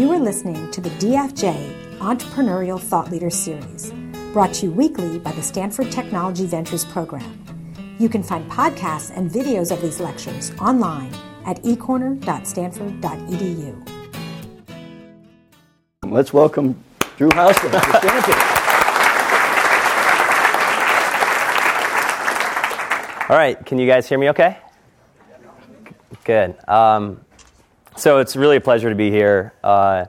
You are listening to the DFJ Entrepreneurial Thought Leader Series, brought to you weekly by the Stanford Technology Ventures Program. You can find podcasts and videos of these lectures online at ecorner.stanford.edu. Let's welcome Drew Houston to Stanford. All right, can you guys hear me okay? Good. Um, so it's really a pleasure to be here, uh,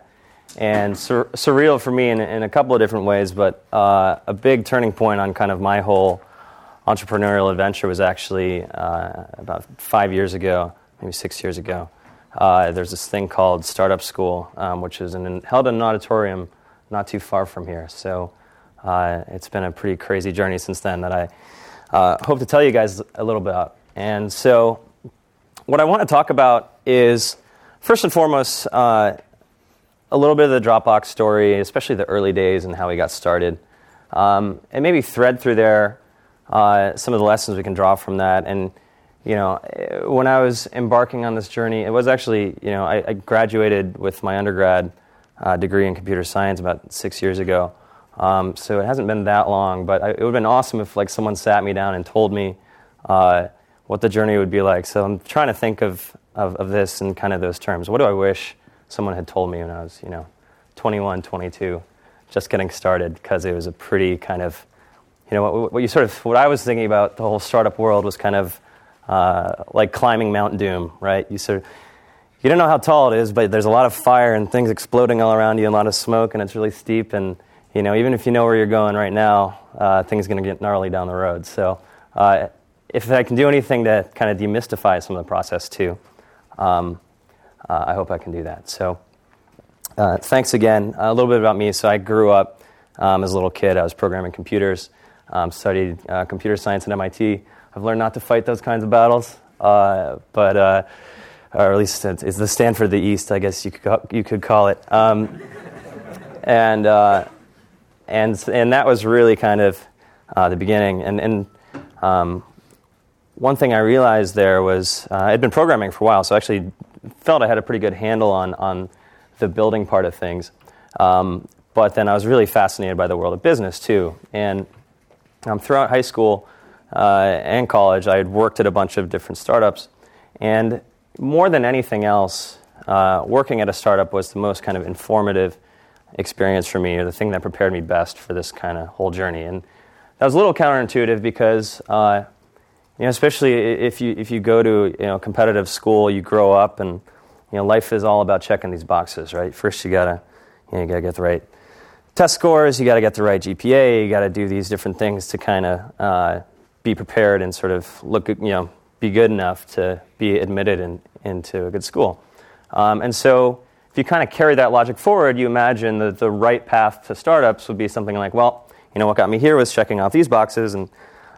and sur- surreal for me in, in, a couple of different ways, but uh, a big turning point on kind of my whole entrepreneurial adventure was actually uh, about five years ago, maybe six years ago. Uh, there's this thing called Startup School, um, which is an, held in an auditorium not too far from here. So uh, it's been a pretty crazy journey since then that I uh, hope to tell you guys a little bit about. And so, what I want to talk about is First and foremost, uh, a little bit of the Dropbox story, especially the early days and how we got started. Um, and maybe thread through there uh, some of the lessons we can draw from that. And, you know, when I was embarking on this journey, it was actually, you know, I, I graduated with my undergrad uh, degree in computer science about six years ago. Um, so it hasn't been that long, but I, it would have been awesome if like someone sat me down and told me uh, what the journey would be like. So I'm trying to think of of, of this in kind of those terms. What do I wish someone had told me when I was, you know, 21, 22, just getting started? Because it was a pretty kind of, you know, what, what, you sort of, what I was thinking about the whole startup world was kind of uh, like climbing Mount Doom, right? You sort of, you don't know how tall it is, but there's a lot of fire and things exploding all around you, and a lot of smoke, and it's really steep. And you know, even if you know where you're going right now, uh, things are going to get gnarly down the road. So, uh, if I can do anything to kind of demystify some of the process too, um, uh, I hope I can do that. So, uh, thanks again. A little bit about me. So, I grew up um, as a little kid. I was programming computers, um, studied uh, computer science at MIT. I've learned not to fight those kinds of battles, uh, but uh, or at least it's the Stanford of the East, I guess you could you could call it. Um, and uh, and and that was really kind of the beginning. And and um, one thing I realized there was uh, I'd been programming for a while, so I actually felt I had a pretty good handle on, on the building part of things. Um, but then I was really fascinated by the world of business too. And um, throughout high school uh, and college, I had worked at a bunch of different startups. And more than anything else, uh, working at a startup was the most kind of informative experience for me, or the thing that prepared me best for this kind of whole journey. And that was a little counterintuitive because uh, you know, especially if you if you go to you know competitive school, you grow up, and you know life is all about checking these boxes, right? First, you gotta you, know, you gotta get the right test scores, you gotta get the right GPA, you gotta do these different things to kind of uh, be prepared and sort of look, you know, be good enough to be admitted in, into a good school. Um, and so, if you kind of carry that logic forward, you imagine that the right path to startups would be something like, well, you know, what got me here was checking off these boxes, and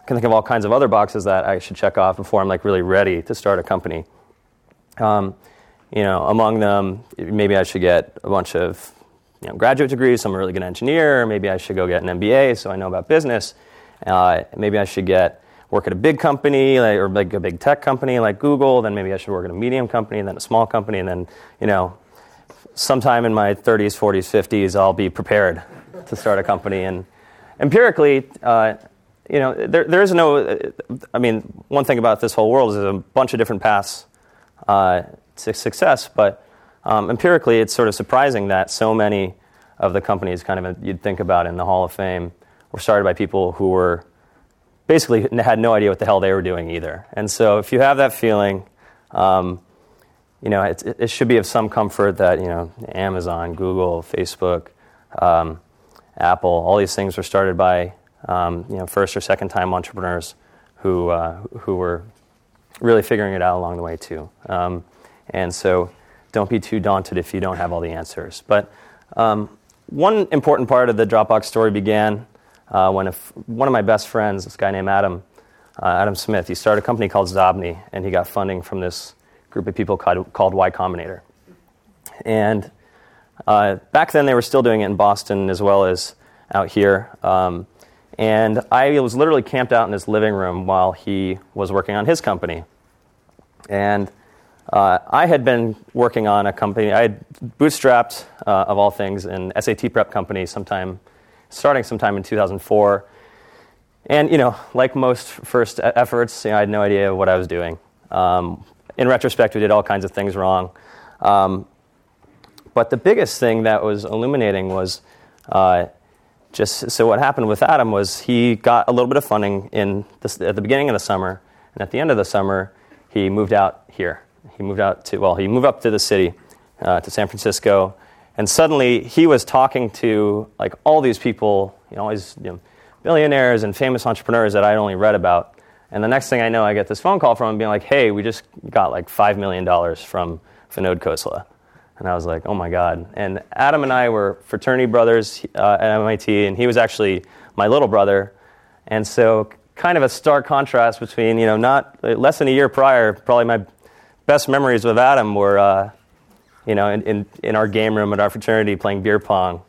can think of all kinds of other boxes that I should check off before I'm like really ready to start a company. Um, you know, among them, maybe I should get a bunch of you know, graduate degrees, so I'm a really good engineer. Maybe I should go get an MBA, so I know about business. Uh, maybe I should get work at a big company, like, or like a big tech company like Google. Then maybe I should work at a medium company, and then a small company, and then you know, sometime in my 30s, 40s, 50s, I'll be prepared to start a company. And empirically, uh, you know, there, there is no, I mean, one thing about this whole world is there's a bunch of different paths uh, to success, but um, empirically, it's sort of surprising that so many of the companies kind of you'd think about in the Hall of Fame were started by people who were basically had no idea what the hell they were doing either. And so if you have that feeling, um, you know, it, it, should be of some comfort that, you know, Amazon, Google, Facebook, um, Apple, all these things were started by um, you know, first or second time entrepreneurs who, uh, who were really figuring it out along the way too. Um, and so don't be too daunted if you don't have all the answers. But um, one important part of the Dropbox story began uh, when one of my best friends, this guy named Adam, uh, Adam Smith, he started a company called Xobni, and he got funding from this group of people called, called Y Combinator. And uh, back then, they were still doing it in Boston as well as out here. Um, and I was literally camped out in his living room while he was working on his company. And uh, I had been working on a company. I had bootstrapped, uh, of all things, an SAT prep company sometime, starting sometime in 2004. And you know, like most first efforts, you know, I had no idea what I was doing. Um, in retrospect, we did all kinds of things wrong. Um, but the biggest thing that was illuminating was uh, just so what happened with Adam was he got a little bit of funding in at the beginning of the summer, and at the end of the summer, he moved out here. He moved out to well, he moved up to the city, uh, to San Francisco, and suddenly he was talking to like all these people, you know, all these you know, billionaires and famous entrepreneurs that I'd only read about. And the next thing I know, I get this phone call from him being like, "Hey, we just got like five million dollars from Vinod Khosla." And I was like, oh my God. And Adam and I were fraternity brothers uh, at MIT, and he was actually my little brother. And so, kind of a stark contrast between, you know, not less than a year prior, probably my best memories with Adam were, uh, you know, in, in, in, our game room at our fraternity playing beer pong,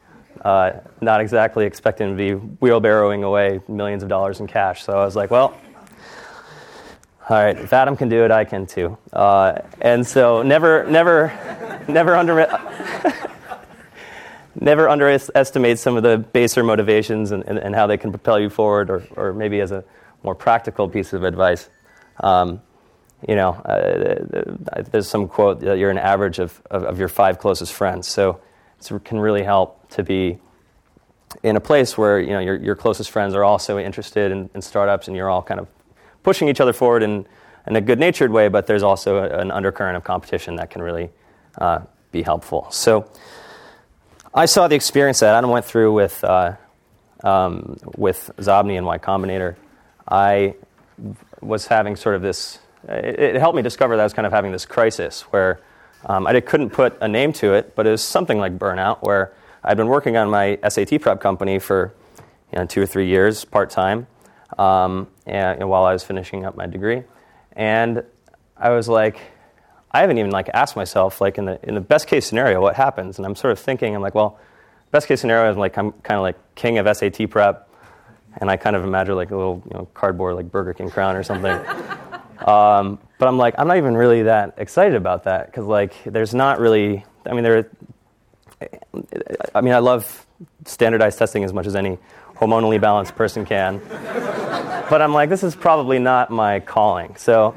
uh, not exactly expecting to be wheelbarrowing away millions of dollars in cash. So I was like, well, all right, if Adam can do it, I can too. Uh, and so never, never, never under, never underestimate some of the baser motivations and, and, and, how they can propel you forward, or, or maybe as a more practical piece of advice. Um, you know, uh, there's some quote that you're an average of, of, of your five closest friends. So it can really help to be in a place where you know your, your closest friends are also interested in, in startups and you're all kind of pushing each other forward in, in a good natured way, but there's also an undercurrent of competition that can really uh, be helpful. So I saw the experience that Adam went through with, uh, um, with Xobni and Y Combinator. I was having sort of this, it, it, helped me discover that I was kind of having this crisis where um, I couldn't put a name to it, but it was something like burnout, where I'd been working on my SAT prep company for you know, two or three years part time um, and, while I was finishing up my degree. And I was like, I haven't even like asked myself like in the in the best case scenario what happens, and I'm sort of thinking I'm like, well, best case scenario is like I'm kind of like king of SAT prep, and I kind of imagine like a little you know cardboard like Burger King crown or something. um, but I'm like I'm not even really that excited about that because like there's not really I mean there. I mean I love standardized testing as much as any hormonally balanced person can. but I'm like, this is probably not my calling. So,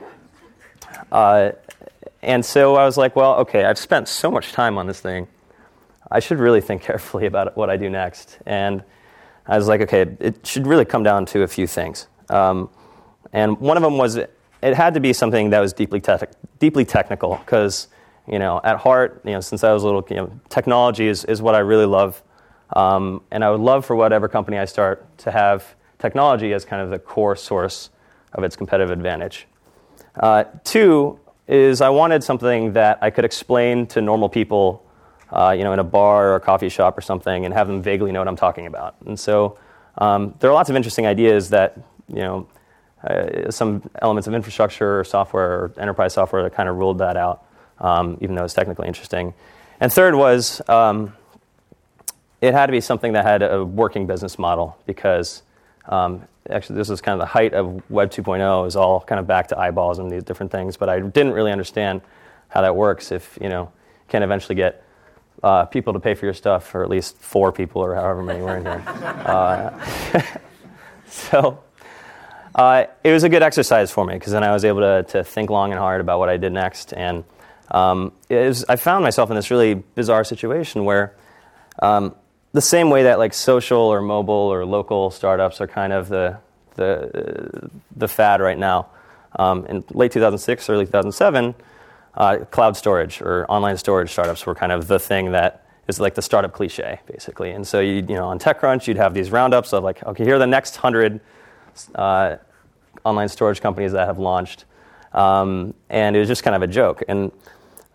uh, and so I was like, well, okay, I've spent so much time on this thing. I should really think carefully about what I do next. And I was like, okay, it should really come down to a few things. Um, and one of them was it had to be something that was deeply, te- deeply technical because, you know, at heart, you know, since I was a little, you know, technology is, is what I really love. Um, and I would love for whatever company I start to have technology as kind of the core source of its competitive advantage. Uh, two is I wanted something that I could explain to normal people, uh, you know, in a bar or a coffee shop or something, and have them vaguely know what I'm talking about. And so um, there are lots of interesting ideas that, you know, uh, some elements of infrastructure or software or enterprise software that kind of ruled that out, um, even though it's technically interesting. And third was um, it had to be something that had a working business model because um, actually this was kind of the height of Web 2.0. It was all kind of back to eyeballs and these different things, but I didn't really understand how that works. If you know, can eventually get uh, people to pay for your stuff, or at least four people, or however many were in here. Uh, so. Uh, it was a good exercise for me because then I was able to, to think long and hard about what I did next. And um, was, I found myself in this really bizarre situation where um, the same way that like social or mobile or local startups are kind of the the uh, the fad right now. Um, in late 2006, early 2007, uh, cloud storage or online storage startups were kind of the thing that is like the startup cliche, basically. And so you you know on TechCrunch you'd have these roundups of like, okay, here are the next hundred uh, online storage companies that have launched, um, and it was just kind of a joke. And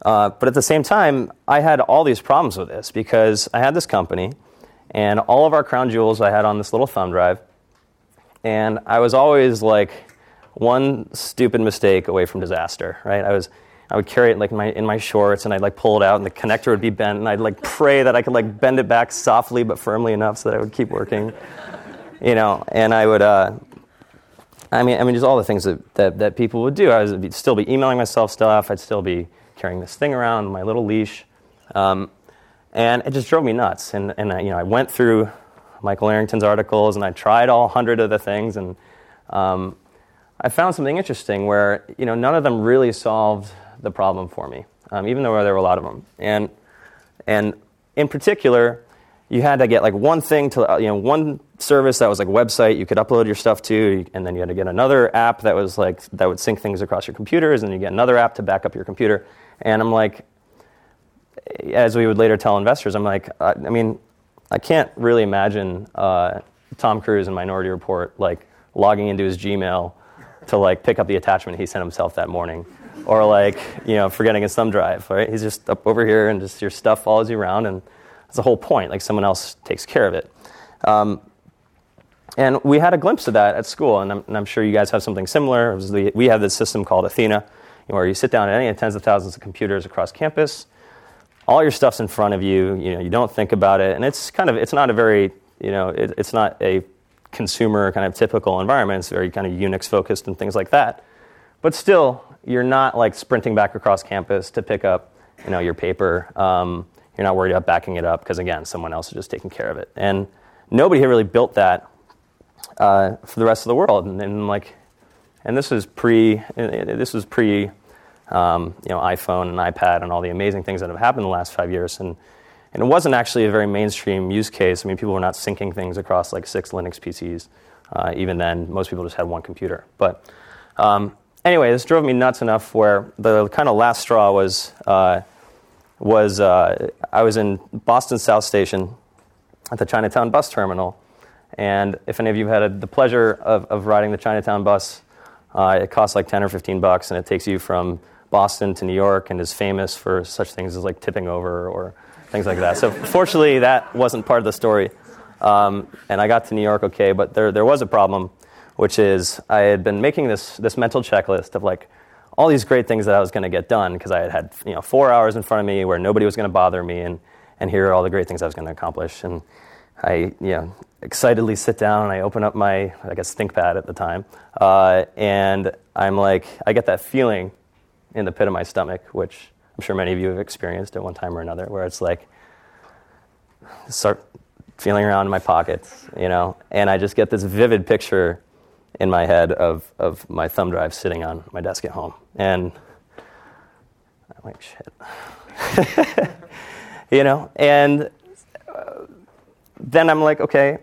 uh, but at the same time, I had all these problems with this because I had this company and all of our crown jewels I had on this little thumb drive. And I was always like one stupid mistake away from disaster, right? I was I would carry it like in my, in my shorts and I'd like pull it out and the connector would be bent and I'd like pray that I could like bend it back softly but firmly enough so that it would keep working. you know, and I would uh, I mean, I mean, just all the things that, that, that people would do. I would still be emailing myself stuff. I'd still be carrying this thing around, my little leash. Um, and it just drove me nuts. And, and I, you know, I went through Michael Arrington's articles and I tried all 100 of the things. And um, I found something interesting where you know, none of them really solved the problem for me, um, even though there were a lot of them. And, and in particular, you had to get like one thing to uh, you know one service that was like website you could upload your stuff to and then you had to get another app that was like that would sync things across your computers and you get another app to back up your computer and i'm like as we would later tell investors i'm like i, I mean i can't really imagine uh, tom cruise in minority report like logging into his gmail to like pick up the attachment he sent himself that morning or like you know forgetting his thumb drive right he's just up over here and just your stuff follows you around and that's the whole point. Like someone else takes care of it. Um, and we had a glimpse of that at school, and I'm, and I'm sure you guys have something similar. The, we have this system called Athena, where you sit down at any of tens of thousands of computers across campus. All your stuff's in front of you. You know, you don't think about it, and it's kind of it's not a very you know it, it's not a consumer kind of typical environment. It's very kind of Unix focused and things like that. But still, you're not like sprinting back across campus to pick up you know your paper. Um, you're not worried about backing it up because, again, someone else is just taking care of it. And nobody had really built that uh, for the rest of the world. And, and, like, and this was pre, this was pre, um, you know, iPhone and iPad and all the amazing things that have happened in the last five years. And, and it wasn't actually a very mainstream use case. I mean, people were not syncing things across like six Linux PCs. Uh, even then, most people just had one computer. But um, anyway, this drove me nuts enough where the kind of last straw was uh, was uh, I was in Boston South Station at the Chinatown bus terminal. And if any of you have had the pleasure of, of riding the Chinatown bus, uh, it costs like 10 or 15 bucks and it takes you from Boston to New York and is famous for such things as like tipping over or things like that. So fortunately, that wasn't part of the story. Um, and I got to New York okay, but there, there was a problem, which is I had been making this, this mental checklist of like, all these great things that I was going to get done because I had had you know four hours in front of me where nobody was going to bother me, and and here are all the great things I was going to accomplish. And I you know excitedly sit down and I open up my I guess ThinkPad at the time, uh, and I'm like I get that feeling in the pit of my stomach, which I'm sure many of you have experienced at one time or another, where it's like start feeling around in my pockets, you know, and I just get this vivid picture in my head of, of my thumb drive sitting on my desk at home. And I'm like, shit. you know? And uh, then I'm like, okay,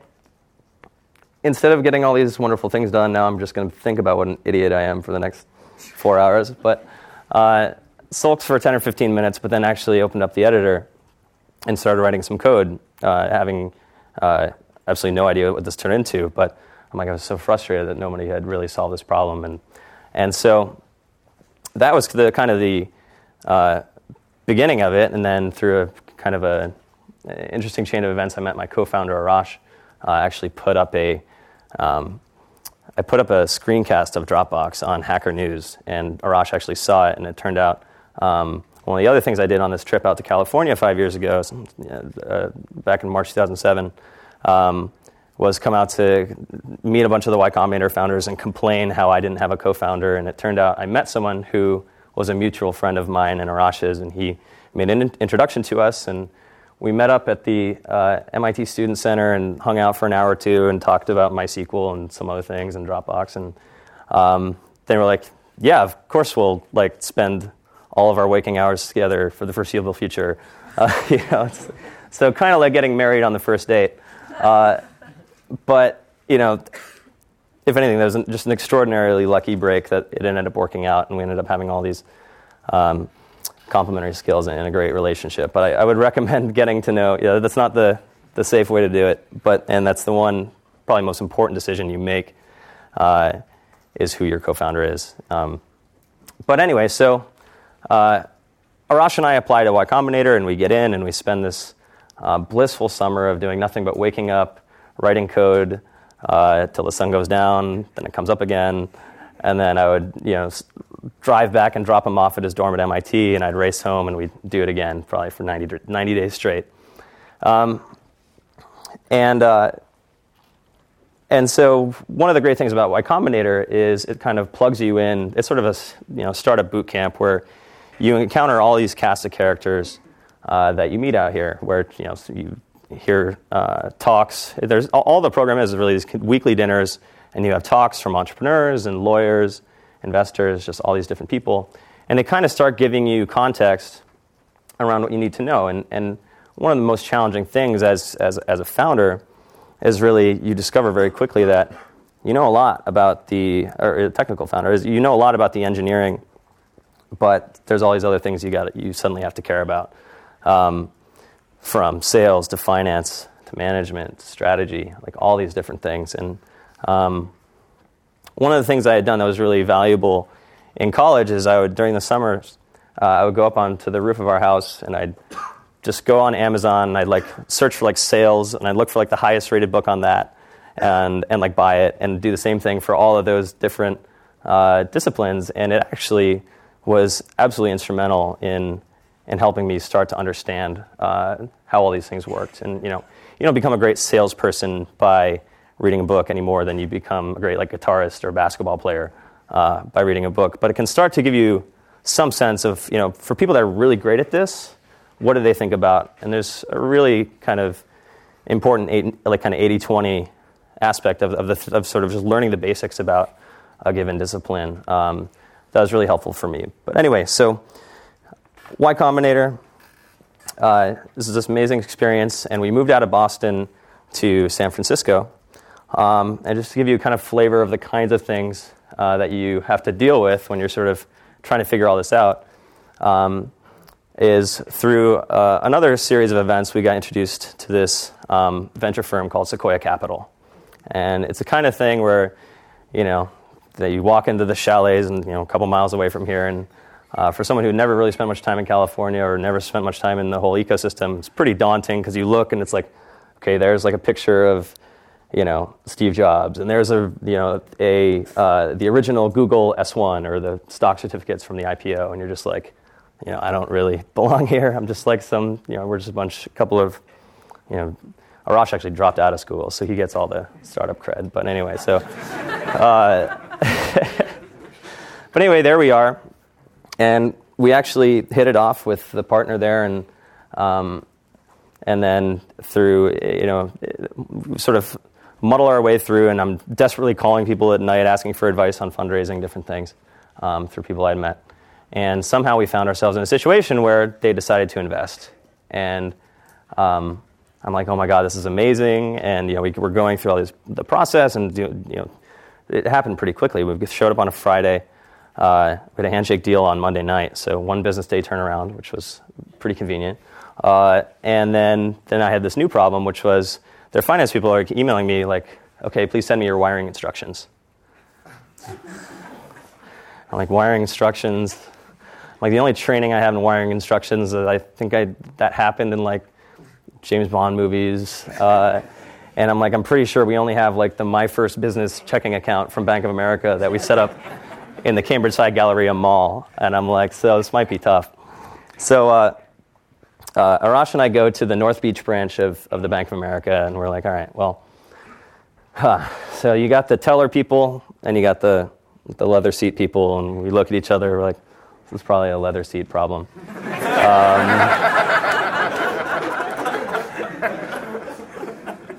instead of getting all these wonderful things done, now I'm just going to think about what an idiot I am for the next four hours. But uh, sulked for 10 or 15 minutes, but then actually opened up the editor and started writing some code, uh, having uh, absolutely no idea what this turned into. But I'm like, I was so frustrated that nobody had really solved this problem. And, and so that was the kind of the uh, beginning of it. And then through a kind of a, interesting chain of events, I met my co-founder Arash. Uh, actually put up a um, I put up a screencast of Dropbox on Hacker News, and Arash actually saw it, and it turned out um, one of the other things I did on this trip out to California five years ago, uh, back in March 2007, um, was come out to meet a bunch of the Y Combinator founders and complain how I didn't have a co-founder. And it turned out I met someone who was a mutual friend of mine and Arash's, and he made an in- introduction to us. And we met up at the uh, MIT Student Center and hung out for an hour or two and talked about MySQL and some other things and Dropbox. And um, they were like, "Yeah, of course we'll like spend all of our waking hours together for the foreseeable future." Uh, you know, so kind of like getting married on the first date. Uh, but you know, if anything, there was just an extraordinarily lucky break that it ended up working out, and we ended up having all these um, complementary skills and a great relationship. But I, I, would recommend getting to know. You know, that's not the the safe way to do it, but and that's the one probably most important decision you make uh, is who your co-founder is. Um, but anyway, so uh, Arash and I apply to Y Combinator, and we get in, and we spend this uh, blissful summer of doing nothing but waking up writing code uh, till the sun goes down, then it comes up again, and then I would you know drive back and drop him off at his dorm at MIT, and I'd race home and we'd do it again probably for 90, 90 days straight. Um, and uh, and so one of the great things about Y Combinator is it kind of plugs you in. It's sort of a you know startup boot camp where you encounter all these cast of characters uh, that you meet out here, where you know you hear uh, talks. There's all the program is really these weekly dinners, and you have talks from entrepreneurs and lawyers, investors, just all these different people, and they kind of start giving you context around what you need to know. And, and one of the most challenging things as, as, as a founder is really you discover very quickly that you know a lot about the, or a technical founder, is you know a lot about the engineering, but there's all these other things you, got, you suddenly have to care about. Um, from sales to finance to management, strategy, like all these different things. And um, one of the things I had done that was really valuable in college is I would, during the summers, uh, I would go up onto the roof of our house and I'd just go on Amazon and I'd like search for like sales and I'd look for like the highest rated book on that and, and like buy it and do the same thing for all of those different uh, disciplines. And it actually was absolutely instrumental in in helping me start to understand uh, how all these things worked. And you know, you don't become a great salesperson by reading a book any more than you become a great like guitarist or basketball player uh, by reading a book. But it can start to give you some sense of you know, for people that are really great at this, what do they think about? And there's a really kind of important eight, like kind of 80-20 aspect of, of, the, of sort of just learning the basics about a given discipline. Um, that was really helpful for me. But anyway, so Y Combinator. Uh, this is this amazing experience, and we moved out of Boston to San Francisco. Um, and just to give you kind of flavor of the kinds of things uh, that you have to deal with when you're sort of trying to figure all this out, um, is through uh, another series of events, we got introduced to this um, venture firm called Sequoia Capital. And it's the kind of thing where, you know, that you walk into the chalets and, you know, a couple miles away from here, and uh, for someone who never really spent much time in California or never spent much time in the whole ecosystem, it's pretty daunting because you look and it's like, okay, there's like a picture of, you know, Steve Jobs, and there's a, you know, a uh, the original Google S1 or the stock certificates from the IPO, and you're just like, you know, I don't really belong here. I'm just like some, you know, we're just a bunch, a couple of, you know, Arash actually dropped out of school, so he gets all the startup cred. But anyway, so, uh, but anyway, there we are. And we actually hit it off with the partner there, and um, and then through you know sort of muddle our way through. And I'm desperately calling people at night, asking for advice on fundraising, different things um, through people I'd met. And somehow we found ourselves in a situation where they decided to invest. And um, I'm like, oh my god, this is amazing. And you know, we were going through all this the process, and you know, it happened pretty quickly. We showed up on a Friday. Uh, we had a handshake deal on Monday night, so one business day turnaround, which was pretty convenient. Uh, and then, then I had this new problem, which was their finance people are emailing me like, okay, please send me your wiring instructions. I'm like, wiring instructions? I'm like, the only training I have in wiring instructions is I think I, that happened in like James Bond movies. Uh, and I'm like, I'm pretty sure we only have like the My First Business checking account from Bank of America that we set up in the Cambridge Side Galleria Mall. And I'm like, so this might be tough. So uh, uh, Arash and I go to the North Beach branch of, of the Bank of America, and we're like, all right, well, huh. so you got the teller people and you got the, the leather seat people, and we look at each other, we're like, this is probably a leather seat problem. um,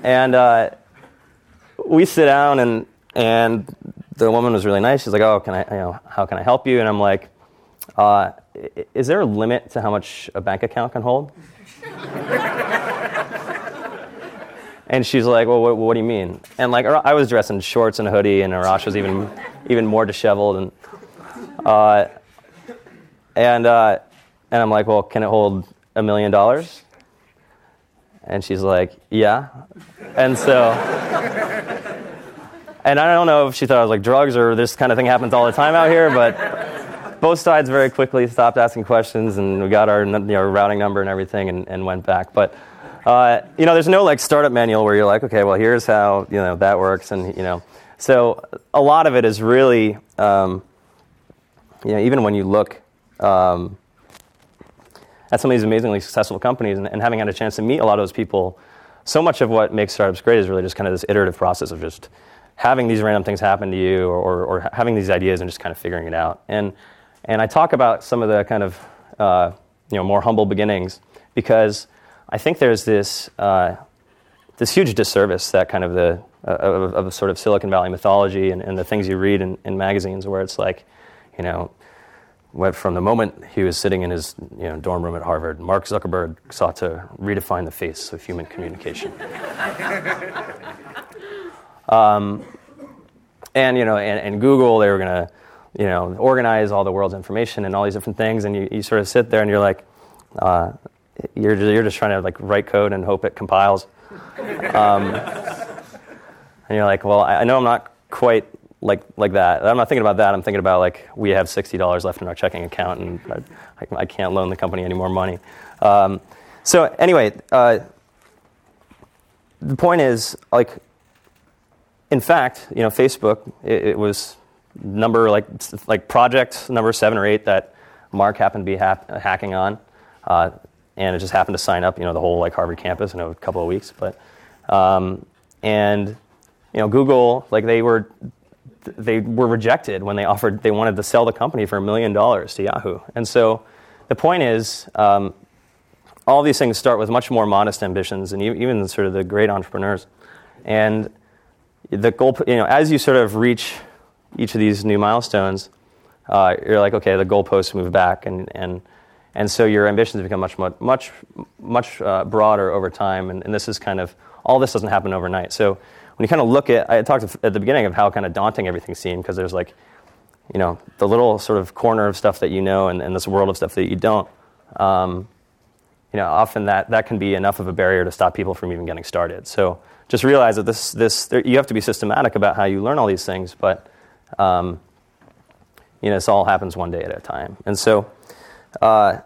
and uh, we sit down and and the woman was really nice. She's like, "Oh, can I? You know, how can I help you?" And I'm like, uh, "Is there a limit to how much a bank account can hold?" and she's like, "Well, what, what, do you mean?" And like, I was dressed in shorts and a hoodie, and Arash was even even more disheveled, and uh, and uh, and I'm like, "Well, can it hold a million dollars?" And she's like, "Yeah," and so and I don't know if she thought I was like drugs or this kind of thing happens all the time out here, but both sides very quickly stopped asking questions and we got our you know, routing number and everything and, and went back. But uh, you know, there's no like startup manual where you're like, okay, well, here's how you know that works, and you know, so a lot of it is really, um, you know, even when you look um, at some of these amazingly successful companies and, and, having had a chance to meet a lot of those people, so much of what makes startups great is really just kind of this iterative process of just having these random things happen to you or, or, or having these ideas and just kind of figuring it out. And, and I talk about some of the kind of uh, you know, more humble beginnings because I think there's this, uh, this huge disservice that kind of the, uh, of, of sort of Silicon Valley mythology and, and the things you read in, in magazines where it's like, you know, from the moment he was sitting in his you know, dorm room at Harvard, Mark Zuckerberg sought to redefine the face of human communication. um, and you know, and, and Google, they were going to you know organize all the world's information and all these different things, and you, you sort of sit there and you're like, uh, you're you're just trying to like write code and hope it compiles. Um, and you're like, well, I know I'm not quite like like that. I'm not thinking about that. I'm thinking about like we have sixty dollars left in our checking account, and I, I, can't loan the company any more money. Um, so anyway, uh, the point is like, in fact, you know, Facebook it, it, was number like like project number seven or eight that Mark happened to be ha- hacking on, uh, and it just happened to sign up, you know, the whole like Harvard campus in a couple of weeks, but. Um, and you know, Google, like they were they were rejected when they offered they wanted to sell the company for a million dollars to Yahoo. And so the point is, um, all these things start with much more modest ambitions, and even sort of the great entrepreneurs. And the goal, you know, as you sort of reach each of these new milestones, uh, you're like, okay, the goalposts move back, and and and so your ambitions become much much much much uh, broader over time. And, and this is kind of all this doesn't happen overnight. So when you kind of look at, I talked at the beginning of how kind of daunting everything seemed because there's like, you know, the little sort of corner of stuff that you know and, and this world of stuff that you don't. Um, you know, often that, that can be enough of a barrier to stop people from even getting started. So just realize that this, this there, you have to be systematic about how you learn all these things, but um, you know, this all happens one day at a time. And so uh,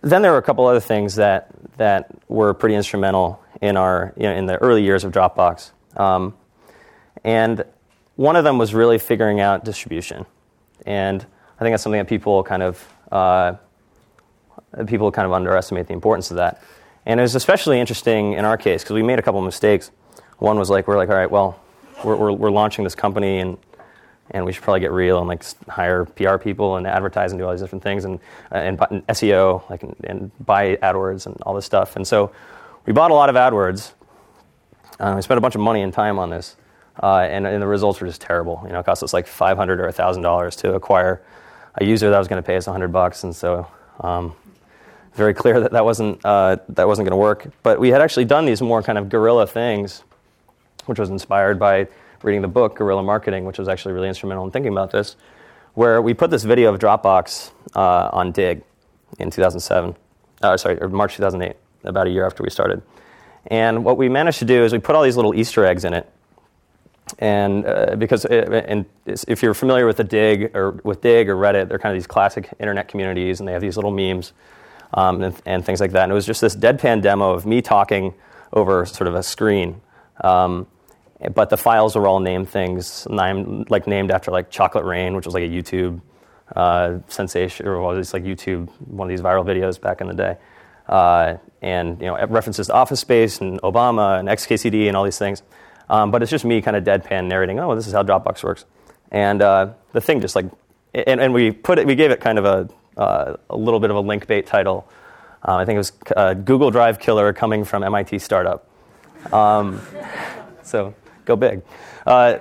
then there were a couple other things that, that were pretty instrumental in, our, you know, in the early years of Dropbox. Um, and one of them was really figuring out distribution. And I think that's something that people kind of uh, people kind of underestimate the importance of that. And it was especially interesting in our case because we made a couple of mistakes. One was like we're like, all right, well, we're, we're, we're, launching this company and and we should probably get real and like hire PR people and advertise and do all these different things and and, and SEO like and, and buy AdWords and all this stuff. And so we bought a lot of AdWords uh, we spent a bunch of money and time on this, uh, and, and, the results were just terrible. You know, it cost us like 500 or $1,000 to acquire a user that was going to pay us 100 bucks, and so um, very clear that that wasn't uh, that wasn't going to work. But we had actually done these more kind of guerrilla things, which was inspired by reading the book Guerrilla Marketing, which was actually really instrumental in thinking about this, where we put this video of Dropbox uh, on Digg in 2007, uh, sorry, March 2008, about a year after we started. And what we managed to do is we put all these little Easter eggs in it. And uh, because it, uh, and if you're familiar with the Digg or with Digg or Reddit, they're kind of these classic internet communities, and they have these little memes um, and, and, things like that. And it was just this deadpan demo of me talking over sort of a screen. Um, but the files were all named things, named, like named after like Chocolate Rain, which was like a YouTube uh, sensation, or was like YouTube, one of these viral videos back in the day uh, and you know references to Office Space and Obama and XKCD and all these things. Um, but it's just me kind of deadpan narrating. Oh, this is how Dropbox works, and uh, the thing just like, and, and, we put it, we gave it kind of a uh, a little bit of a link bait title. Um, I think it was uh, Google Drive Killer coming from MIT startup. Um, so go big. Uh,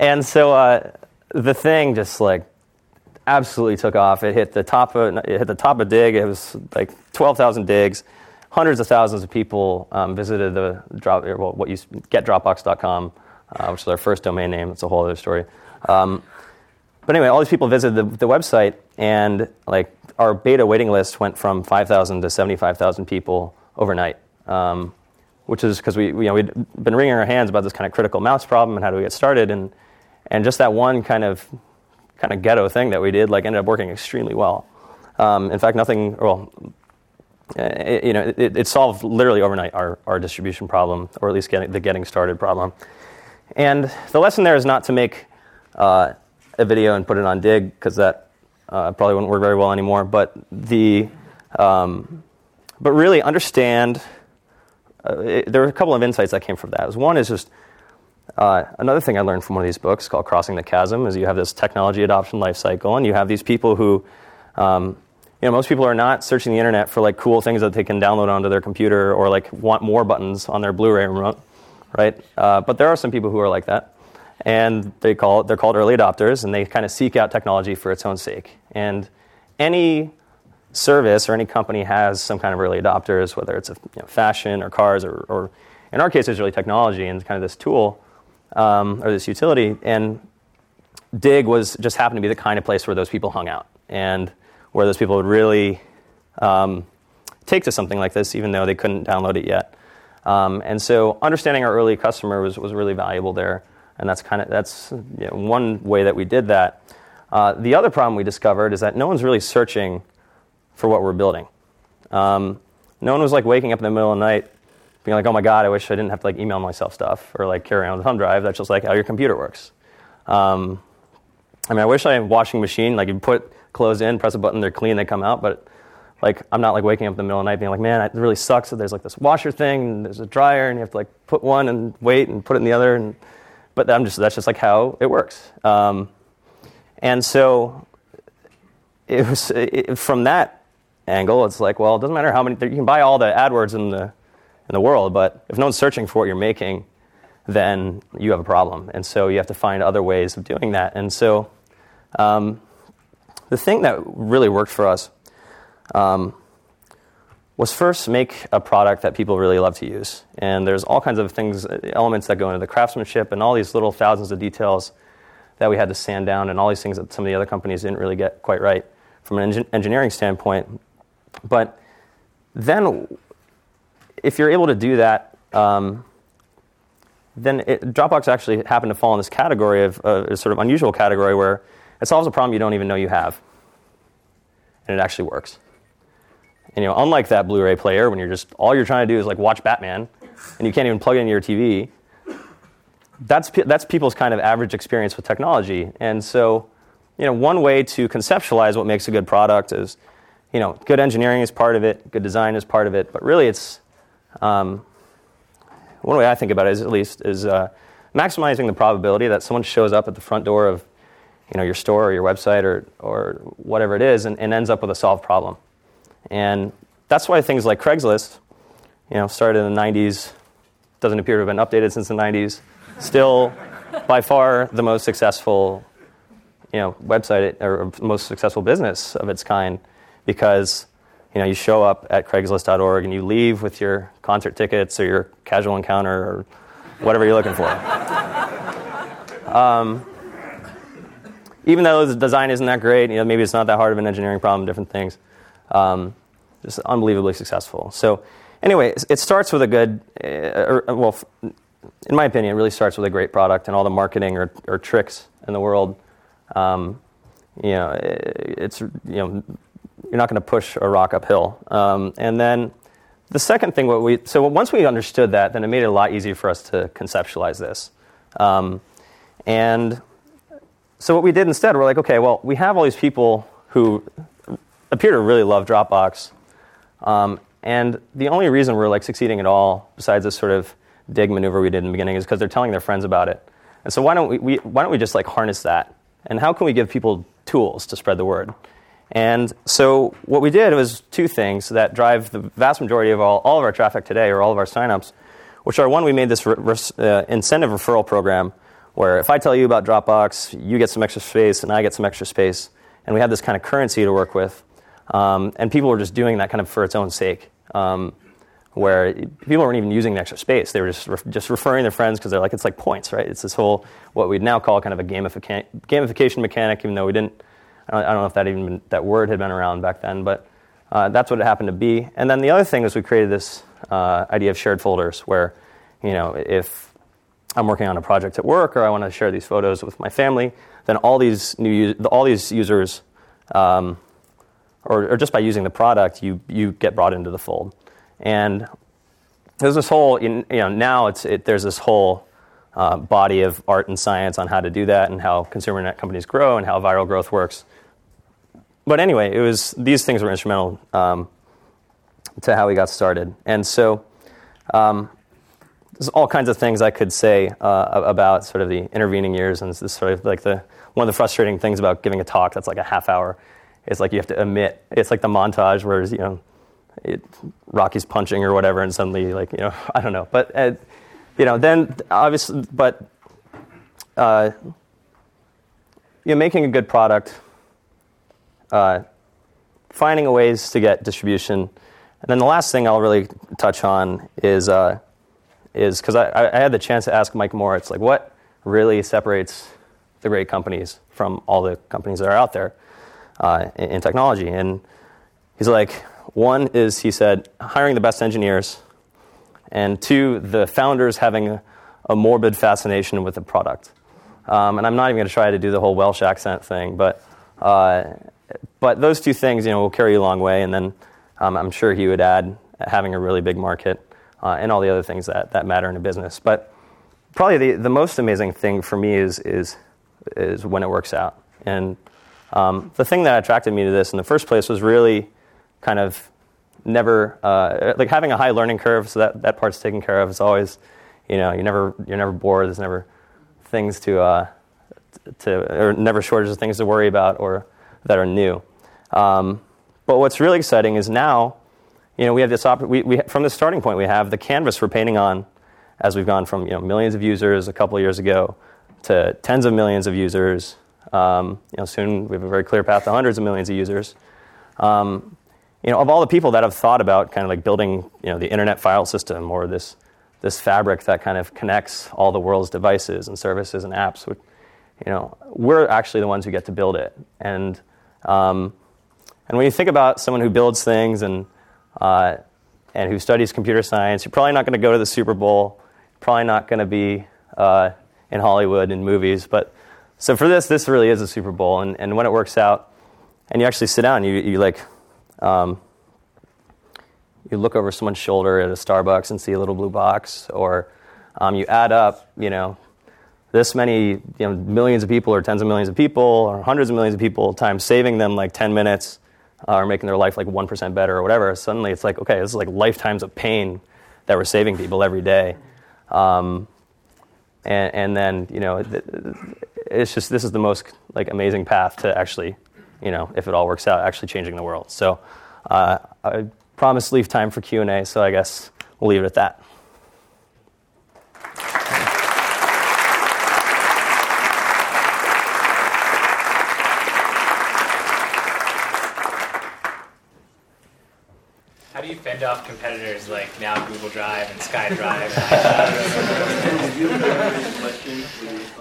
and so uh, the thing just like absolutely took off. It hit the top of it hit the top of Digg. It was like 12,000 digs. Hundreds of thousands of people um, visited the drop well, what you getdropbox.com, uh, which is our first domain name. It's a whole other story. Um, but anyway, all these people visited the, the website, and like our beta waiting list went from 5,000 to 75,000 people overnight. Um, which is because we, you know, we'd been wringing our hands about this kind of critical mouse problem and how do we get started, and and just that one kind of kind of ghetto thing that we did like ended up working extremely well. Um, in fact, nothing. Well, it, you know, it, it, solved literally overnight our, our distribution problem, or at least getting, the getting started problem. And the lesson there is not to make uh, a video and put it on Digg, because that uh, probably wouldn't work very well anymore. But the um, but really understand uh, it, there were a couple of insights that came from that. One is just uh, another thing I learned from one of these books called Crossing the Chasm is you have this technology adoption life cycle, and you have these people who, um, you know, most people are not searching the internet for like cool things that they can download onto their computer or like want more buttons on their Blu-ray remote, right? Uh, but there are some people who are like that, and they call they're called early adopters, and they kind of seek out technology for its own sake. And any service or any company has some kind of early adopters, whether it's a, you know, fashion or cars or, or, in our case, it's really technology and kind of this tool um, or this utility. And Digg was just happened to be the kind of place where those people hung out and where those people would really um, take to something like this, even though they couldn't download it yet. Um, and so, understanding our early customer was, was really valuable there, and that's kind of that's you know, one way that we did that. Uh, the other problem we discovered is that no one's really searching for what we're building. Um, no one was like waking up in the middle of the night being like, oh my God, I wish I didn't have to like email myself stuff or like carry around a thumb drive. That's just like how your computer works. Um, I mean, I wish I had a washing machine, like you put clothes in, press a button, they're clean, they come out, but like I'm not like waking up in the middle of the night being like, man, it really sucks that there's like this washer thing and there's a dryer and you have to like put one and wait and put it in the other. And, but I'm just, that's just like how it works. Um, and so it was it, from that angle, it's like, well, it doesn't matter how many, you can buy all the AdWords in the, in the world, but if no one's searching for what you're making, then you have a problem. And so you have to find other ways of doing that. And so um, the thing that really worked for us um, was first make a product that people really love to use. And there's all kinds of things, elements that go into the craftsmanship and all these little thousands of details that we had to sand down and all these things that some of the other companies didn't really get quite right from an engineering standpoint. But then, if you're able to do that, um, then it, Dropbox actually happened to fall in this category of uh, a sort of unusual category where it solves a problem you don't even know you have, and it actually works. And you know, unlike that Blu-ray player, when you're just all you're trying to do is like watch Batman, and you can't even plug it into your TV. That's that's people's kind of average experience with technology, and so you know, one way to conceptualize what makes a good product is you know, good engineering is part of it, good design is part of it, but really it's um, one way I think about it is at least is uh, maximizing the probability that someone shows up at the front door of you know your store or your website or or whatever it is and, and ends up with a solved problem. And that's why things like Craigslist, you know, started in the 90s, doesn't appear to have been updated since the 90s, still by far the most successful you know website or most successful business of its kind because you know you show up at Craigslist.org and you leave with your concert tickets or your casual encounter or whatever you're looking for. um, even though the design isn't that great, you know maybe it's not that hard of an engineering problem, different things. Um, just unbelievably successful. So anyway, it starts with a good, uh, well, in my opinion, it really starts with a great product and all the marketing or, or tricks in the world. Um, you know, it's you know you're not going to push a rock uphill. Um, and then the second thing, what we so once we understood that, then it made it a lot easier for us to conceptualize this. Um, and so what we did instead, we're like, okay, well, we have all these people who appear to really love Dropbox, um, and the only reason we're like succeeding at all, besides this sort of Digg maneuver we did in the beginning, is because they're telling their friends about it. And so why don't we, we why don't we just like harness that? And how can we give people tools to spread the word? And so what we did was two things that drive the vast majority of all, all of our traffic today or all of our signups, which are one, we made this re- uh, incentive referral program where if I tell you about Dropbox, you get some extra space and I get some extra space. And we had this kind of currency to work with. Um, and people were just doing that kind of for its own sake. Um, where people weren't even using the extra space. They were just, re- just referring their friends because they're like, it's like points, right? It's this whole, what we'd now call kind of a gamifica- gamification mechanic, even though we didn't I don't know if that even been, that word had been around back then, but uh, that's what it happened to be. And then the other thing is we created this uh, idea of shared folders where, you know, if I'm working on a project at work or I want to share these photos with my family, then all these new all these users, um, or, or, just by using the product, you you get brought into the fold. And there's this whole, you know, now it's it, there's this whole uh, body of art and science on how to do that and how consumer net companies grow and how viral growth works but anyway, it was these things were instrumental um, to how we got started. And so um, there's all kinds of things I could say uh, about sort of the intervening years, and this sort of like the one of the frustrating things about giving a talk that's like a half hour. Is like you have to omit. It's like the montage where you know it, Rocky's punching or whatever, and suddenly like you know I don't know, but uh, you know then obviously, but uh, you know making a good product, uh, finding ways to get distribution, and then the last thing I'll really touch on is uh, is because I, I had the chance to ask Mike Moritz like what really separates the great companies from all the companies that are out there uh, in, in technology, and he's like one is, he said, hiring the best engineers, and two, the founders having a, morbid fascination with the product. Um, and I'm not even going to try to do the whole Welsh accent thing, but, uh, but those two things you know, will carry you a long way. And then um, I'm sure he would add having a really big market uh, and all the other things that, that matter in a business. But probably the, the most amazing thing for me is, is, is when it works out. And um, the thing that attracted me to this in the first place was really kind of never uh, like having a high learning curve, so that, that part's taken care of. It's always, you know, you never you're never bored. There's never things to uh, to or never shortage of things to worry about or that are new. Um, but what's really exciting is now, you know, we have this op- we, we, from the starting point we have the canvas we're painting on, as we've gone from you know millions of users a couple of years ago to tens of millions of users. Um, you know, soon we have a very clear path to hundreds of millions of users. Um, you know, of all the people that have thought about kind of like building, you know, the internet file system or this, this fabric that kind of connects all the world's devices and services and apps, you know, we're actually the ones who get to build it. And, um, and when you think about someone who builds things and, uh, and who studies computer science, you're probably not going to go to the Super Bowl, probably not going to be uh, in Hollywood in movies. But so for this, this really is a Super Bowl. And, and when it works out, and you actually sit down, you, you like um, you look over someone's shoulder at a Starbucks and see a little blue box, or um, you add up, you know, this many, you know, millions of people, or tens of millions of people, or hundreds of millions of people, times saving them like 10 minutes, uh, or making their life like 1% better, or whatever. Suddenly, it's like, okay, this is like lifetimes of pain that we're saving people every day. Um, and, and, then, you know, it's just this is the most like amazing path to actually you know, if it all works out, actually changing the world. So uh, I promised leave time for Q&A, so I guess we'll leave it at that. Fend off competitors like now Google Drive and SkyDrive?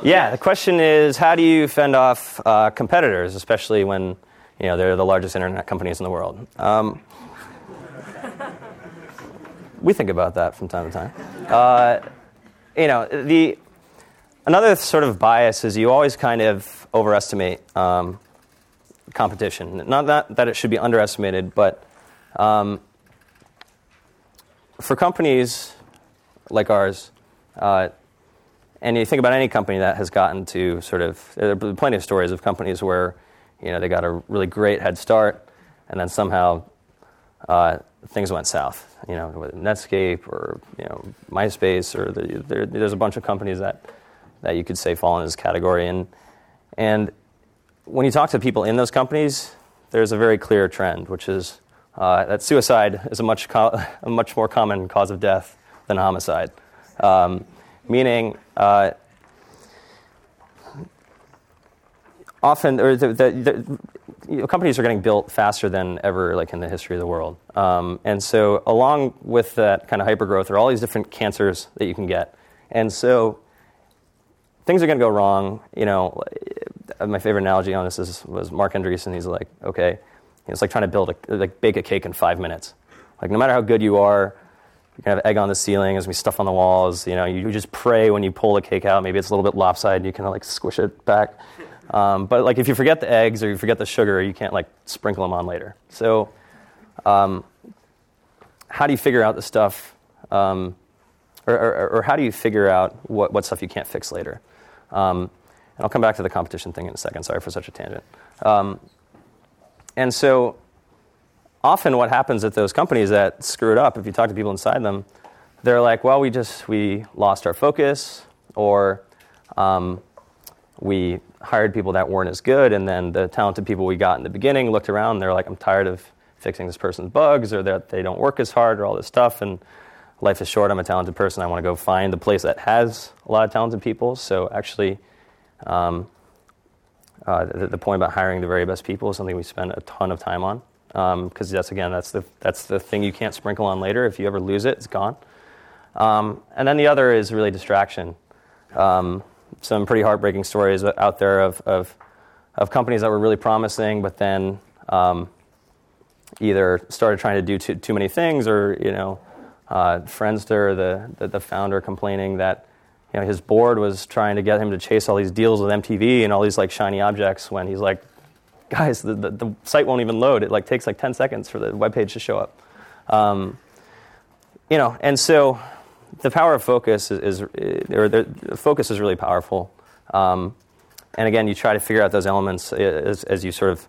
yeah, the question is how do you fend off uh, competitors, especially when you know they're the largest internet companies in the world? Um, we think about that from time to time. Uh, you know, the another sort of bias is you always kind of overestimate um, competition. Not that, that it should be underestimated, but um, for companies like ours, uh, and you think about any company that has gotten to sort of, there are plenty of stories of companies where, you know, they got a really great head start, and then somehow uh, things went south. You know, with Netscape or you know MySpace, or the, there, there's a bunch of companies that that you could say fall in this category. And and when you talk to people in those companies, there's a very clear trend, which is uh, that suicide is a much, co- a much more common cause of death than homicide. Um, meaning, uh, often, or the, the, the you know, companies are getting built faster than ever, like in the history of the world. Um, and so, along with that kind of hypergrowth, there are all these different cancers that you can get. And so, things are going to go wrong. You know, my favorite analogy on this is, was Marc Andreessen. He's like, okay, it's like trying to build a, like bake a cake in five minutes. Like no matter how good you are, you can have egg on the ceiling, there's gonna be stuff on the walls. You know, you, just pray when you pull the cake out. Maybe it's a little bit lopsided. And you can like squish it back. Um, but like if you forget the eggs or you forget the sugar, you can't like sprinkle them on later. So, um, how do you figure out the stuff, um, or, or, or, how do you figure out what, what stuff you can't fix later? Um, and I'll come back to the competition thing in a second. Sorry for such a tangent. And so often what happens at those companies that screw it up, if you talk to people inside them, they're like, well, we just we lost our focus, or um, we hired people that weren't as good, and then the talented people we got in the beginning looked around, and they're like, I'm tired of fixing this person's bugs, or that they don't work as hard, or all this stuff, and life is short. I'm a talented person. I want to go find the place that has a lot of talented people. So actually. Um, uh, the, the, point about hiring the very best people is something we spend a ton of time on because um, that's again that's the that's the thing you can't sprinkle on later. If you ever lose it, it's gone. Um, and then the other is really distraction. Um, some pretty heartbreaking stories out there of, of, of companies that were really promising, but then um, either started trying to do too, too many things, or you know, uh, Friendster, the, the, the founder, complaining that you know, his board was trying to get him to chase all these deals with MTV and all these like shiny objects when he's like, guys, the, the, the site won't even load. It like takes like 10 seconds for the web page to show up. Um, you know, and so the power of focus is, is or the, focus is really powerful. Um, and again, you try to figure out those elements as, as, you sort of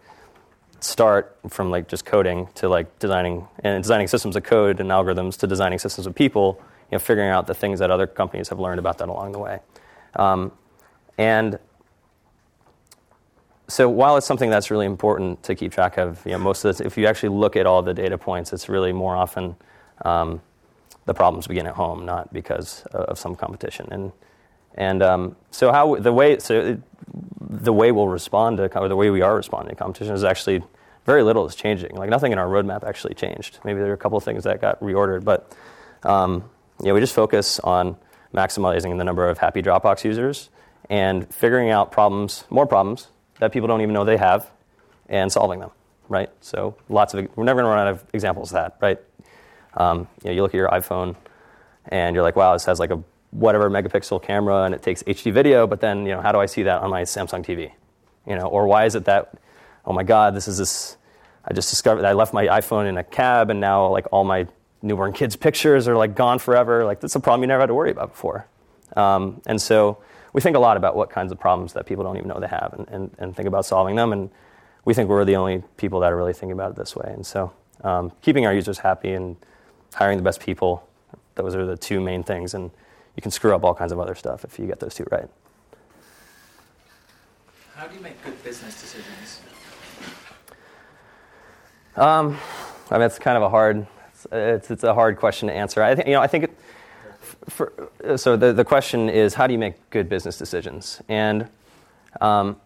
start from like just coding to like designing and designing systems of code and algorithms to designing systems of people. You know, figuring out the things that other companies have learned about that along the way. Um, and so while it's something that's really important to keep track of, you know, most of this, if you actually look at all the data points, it's really more often um, the problems begin at home, not because of some competition. And and um, so how the way so it, the way we'll respond to or the way we are responding to competition is actually very little is changing. Like nothing in our roadmap actually changed. Maybe there are a couple of things that got reordered, but um, know, we just focus on maximizing the number of happy Dropbox users and figuring out problems, more problems that people don't even know they have, and solving them. Right. So lots of we're never going to run out of examples of that. Right. Um, you know, you look at your iPhone and you're like, wow, this has like a whatever megapixel camera and it takes HD video, but then, you know, how do I see that on my Samsung TV? You know, or why is it that, oh my God, this is this, I just discovered that I left my iPhone in a cab and now like all my newborn kids' pictures are like gone forever. Like that's a problem you never had to worry about before. Um, and so we think a lot about what kinds of problems that people don't even know they have and, and, and think about solving them. And we think we're the only people that are really thinking about it this way. And so um, keeping our users happy and hiring the best people. Those are the two main things, and you can screw up all kinds of other stuff if you get those two right. How do you make good business decisions? Um, I mean, it's kind of a hard, it's, it's, a hard question to answer. I think, you know, I think, it, for, so the, the question is, how do you make good business decisions? And um,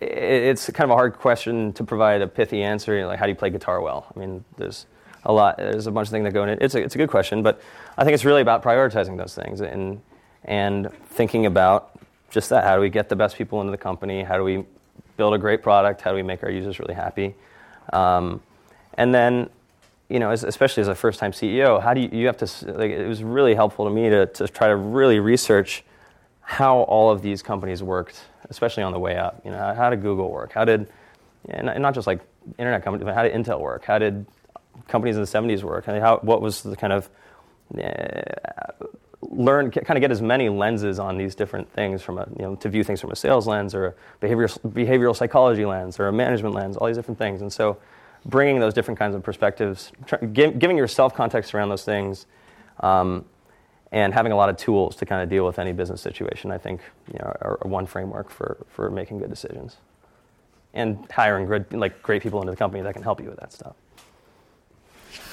it, it's kind of a hard question to provide a pithy answer. Like, how do you play guitar well? I mean, there's a lot. There's a bunch of things that go in it. It's a, it's a good question, but I think it's really about prioritizing those things and and thinking about just that. How do we get the best people into the company? How do we build a great product? How do we make our users really happy? Um, and then, you know, as, especially as a first-time CEO, how do you, you have to? Like, it was really helpful to me to, to try to really research how all of these companies worked, especially on the way up. You know, how did Google work? How did, and not just like internet companies, but how did Intel work? How did companies in the 70s work? how, what was the kind of uh, learn, kind of get as many lenses on these different things from a, you know, to view things from a sales lens or a behavioral, behavioral psychology lens or a management lens, all these different things. And so bringing those different kinds of perspectives, give, giving yourself context around those things, um, and having a lot of tools to kind of deal with any business situation, I think, you know, are, are one framework for, for making good decisions. And hiring good, like great people into the company that can help you with that stuff.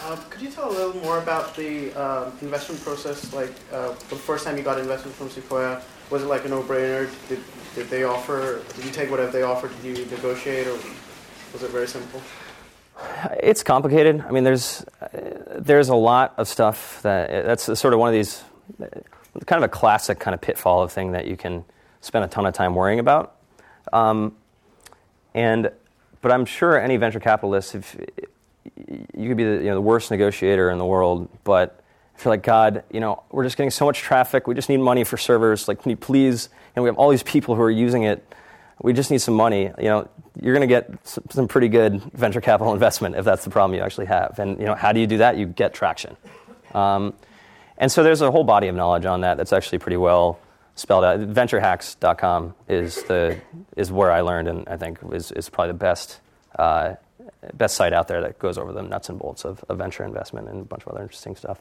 Um, could you tell a little more about the um, investment process? Like uh, the first time you got investment from Sequoia, was it like a no-brainer? Did, did they offer? Did you take whatever they offered? Did you negotiate, or was it very simple? It's complicated. I mean, there's there's a lot of stuff that that's sort of one of these kind of a classic kind of pitfall of thing that you can spend a ton of time worrying about. Um, and but I'm sure any venture capitalist, if you could be the, you know, the worst negotiator in the world, but if you're like, God, you know, we're just getting so much traffic, we just need money for servers. Like, can you please? And we have all these people who are using it. We just need some money. You know, you're going to get some pretty good venture capital investment if that's the problem you actually have. And you know, how do you do that? You get traction. Um, and so there's a whole body of knowledge on that that's actually pretty well spelled out. Venturehacks.com is the is where I learned, and I think is is probably the best. Uh, best site out there that goes over the nuts and bolts of, of venture investment and a bunch of other interesting stuff.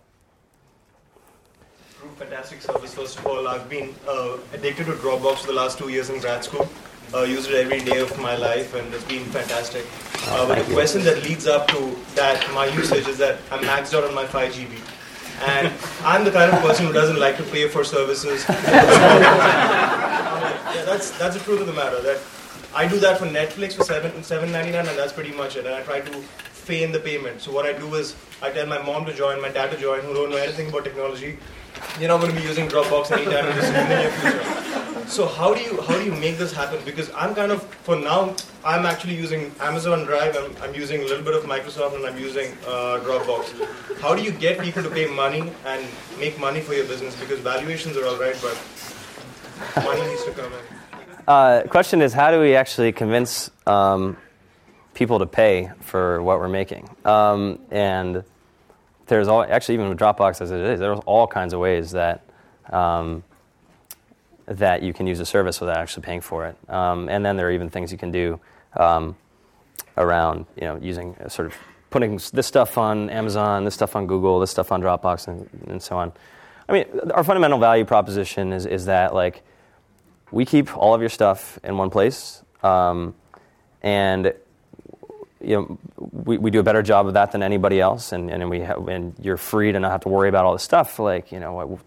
fantastic service. First of all, I've been uh, addicted to Dropbox for the last two years in grad school. Uh, used it every day of my life, and it's been fantastic. Uh, but the question that leads up to that, my usage, is that I'm maxed out on my 5 GB. And I'm the kind of person who doesn't like to pay for services. yeah, that's, that's the truth of the matter. That I do that for Netflix for seven seven ninety nine, and that's pretty much it. And I try to feign the payment. So what I do is I tell my mom to join, my dad to join, who don't know anything about technology. You're not going to be using Dropbox anytime in the near future. So how do you how do you make this happen? Because I'm kind of for now I'm actually using Amazon Drive. I'm, I'm using a little bit of Microsoft, and I'm using uh, Dropbox. How do you get people to pay money and make money for your business? Because valuations are all right, but money needs to come in. Uh, question is, how do we actually convince um, people to pay for what we're making? Um, and there's all, actually even with Dropbox as it is, there's all kinds of ways that um, that you can use a service without actually paying for it. Um, and then there are even things you can do um, around, you know, using sort of putting this stuff on Amazon, this stuff on Google, this stuff on Dropbox, and, and so on. I mean, our fundamental value proposition is, is that like we keep all of your stuff in one place, um, and you know we, we do a better job of that than anybody else, and and we have, and you're free to not have to worry about all this stuff like you know.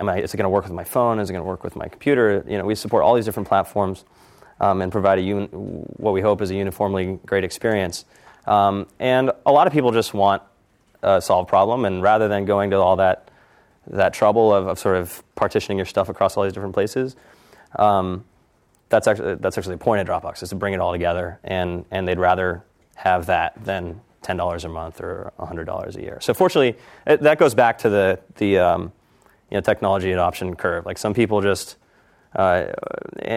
Am I, is it going to work with my phone? Is it going to work with my computer? You know, we support all these different platforms um, and provide a un, what we hope is a uniformly great experience. Um, and a lot of people just want a solved problem, and rather than going to all that that trouble of, of sort of partitioning your stuff across all these different places, um, that's actually that's actually the point of Dropbox is to bring it all together, and and they'd rather have that than ten dollars a month or hundred dollars a year. So fortunately, it, that goes back to the the um, you know technology adoption curve. Like some people just uh,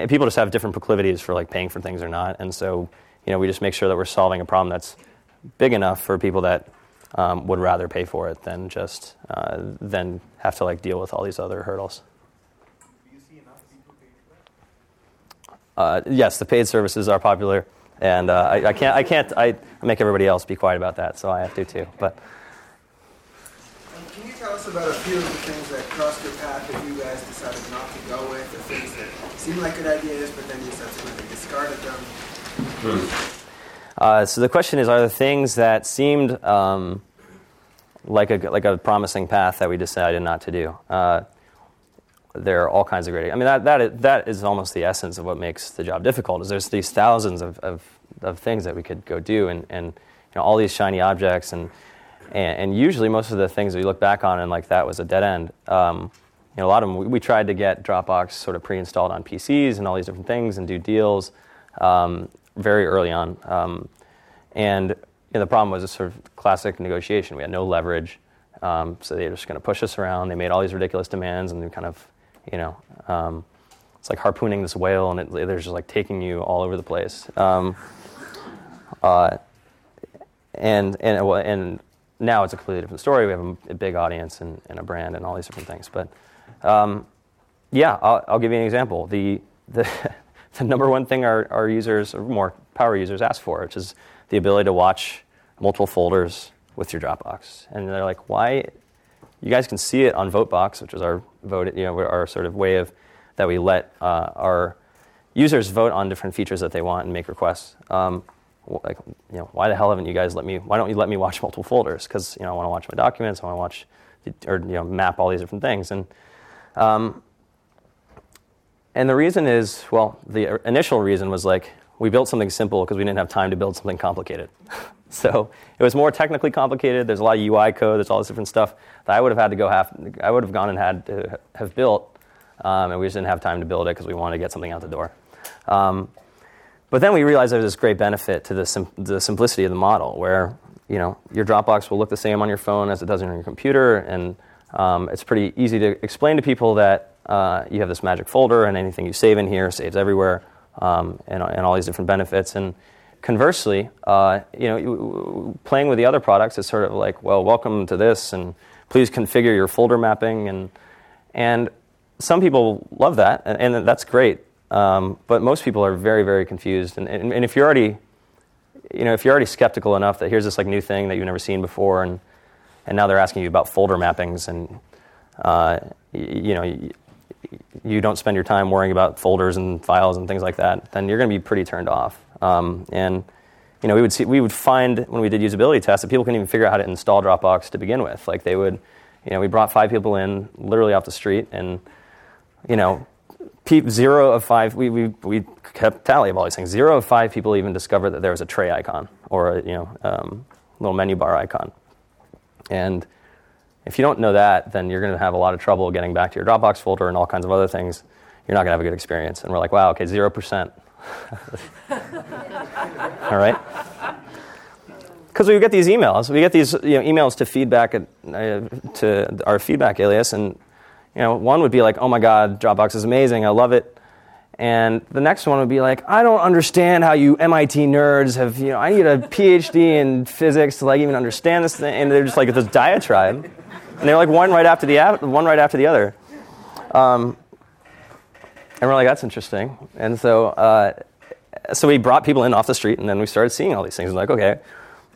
people just have different proclivities for like paying for things or not, and so you know we just make sure that we're solving a problem that's big enough for people that um, would rather pay for it than just uh, than have to like deal with all these other hurdles. Uh, yes, the paid services are popular, and uh, I, I, can't, I can't, I make everybody else be quiet about that, so I have to too. But um, can you tell us about a few of the things that crossed your path that you guys decided not to go with, or things that seemed like good ideas, but then you subsequently discarded them? Hmm. Uh, so the question is, are there things that seemed um, like a like a promising path that we decided not to do? Uh, there are all kinds of great. I mean, that, that, is, that is almost the essence of what makes the job difficult. Is there's these thousands of, of, of things that we could go do, and, and you know, all these shiny objects, and, and, and usually most of the things that we look back on and like that was a dead end. Um, you know, a lot of them we, we, tried to get Dropbox sort of pre-installed on PCs and all these different things and do deals um, very early on, um, and you know, the problem was a sort of classic negotiation. We had no leverage. Um, so they were just going to push us around. They made all these ridiculous demands, and we kind of you know, um, it's like harpooning this whale, and it, they're just like taking you all over the place. Um, uh, and and and now it's a completely different story. We have a, a big audience and, and, a brand and all these different things. But um, yeah, I'll, I'll, give you an example. The the, the number one thing our, our users, or more power users, ask for, which is the ability to watch multiple folders with your Dropbox. And they're like, why you guys can see it on VoteBox, which is our vote, you know, our sort of way of that we let uh, our users vote on different features that they want and make requests. Um, like, you know, why the hell haven't you guys let me? Why don't you let me watch multiple folders? Because you know, I want to watch my documents. I want to watch, or you know, map all these different things. And um, and the reason is, well, the initial reason was like we built something simple because we didn't have time to build something complicated. So it was more technically complicated. There's a lot of UI code. There's all this different stuff that I would have had to go half. I would have gone and had to have built, um, and we just didn't have time to build it because we wanted to get something out the door. Um, but then we realized there was this great benefit to the, sim- the simplicity of the model, where you know your Dropbox will look the same on your phone as it does on your computer, and um, it's pretty easy to explain to people that uh, you have this magic folder, and anything you save in here saves everywhere, um, and, and all these different benefits. And Conversely, uh, you know, playing with the other products is sort of like, well, welcome to this, and please configure your folder mapping, and and some people love that, and, and that's great. Um, but most people are very, very confused, and, and, and if you're already, you know, if you're already skeptical enough that here's this like new thing that you've never seen before, and and now they're asking you about folder mappings, and uh, you know, you don't spend your time worrying about folders and files and things like that, then you're going to be pretty turned off. Um, and you know, we would see, we would find when we did usability tests that people couldn't even figure out how to install Dropbox to begin with. Like they would, you know, we brought five people in literally off the street, and you know, zero of five. We, we we kept tally of all these things. Zero of five people even discovered that there was a tray icon or a you know um, little menu bar icon. And if you don't know that, then you're going to have a lot of trouble getting back to your Dropbox folder and all kinds of other things. You're not going to have a good experience. And we're like, wow, okay, zero percent. all right. Because we get these emails, we get these you know, emails to feedback at, uh, to our feedback alias, and you know, one would be like, "Oh my God, Dropbox is amazing, I love it," and the next one would be like, "I don't understand how you MIT nerds have you know, I need a PhD in physics to like even understand this thing," and they're just like this diatribe, and they're like one right after the one right after the other, um, and we're like, "That's interesting," and so. Uh, so we brought people in off the street, and then we started seeing all these things. And like, okay,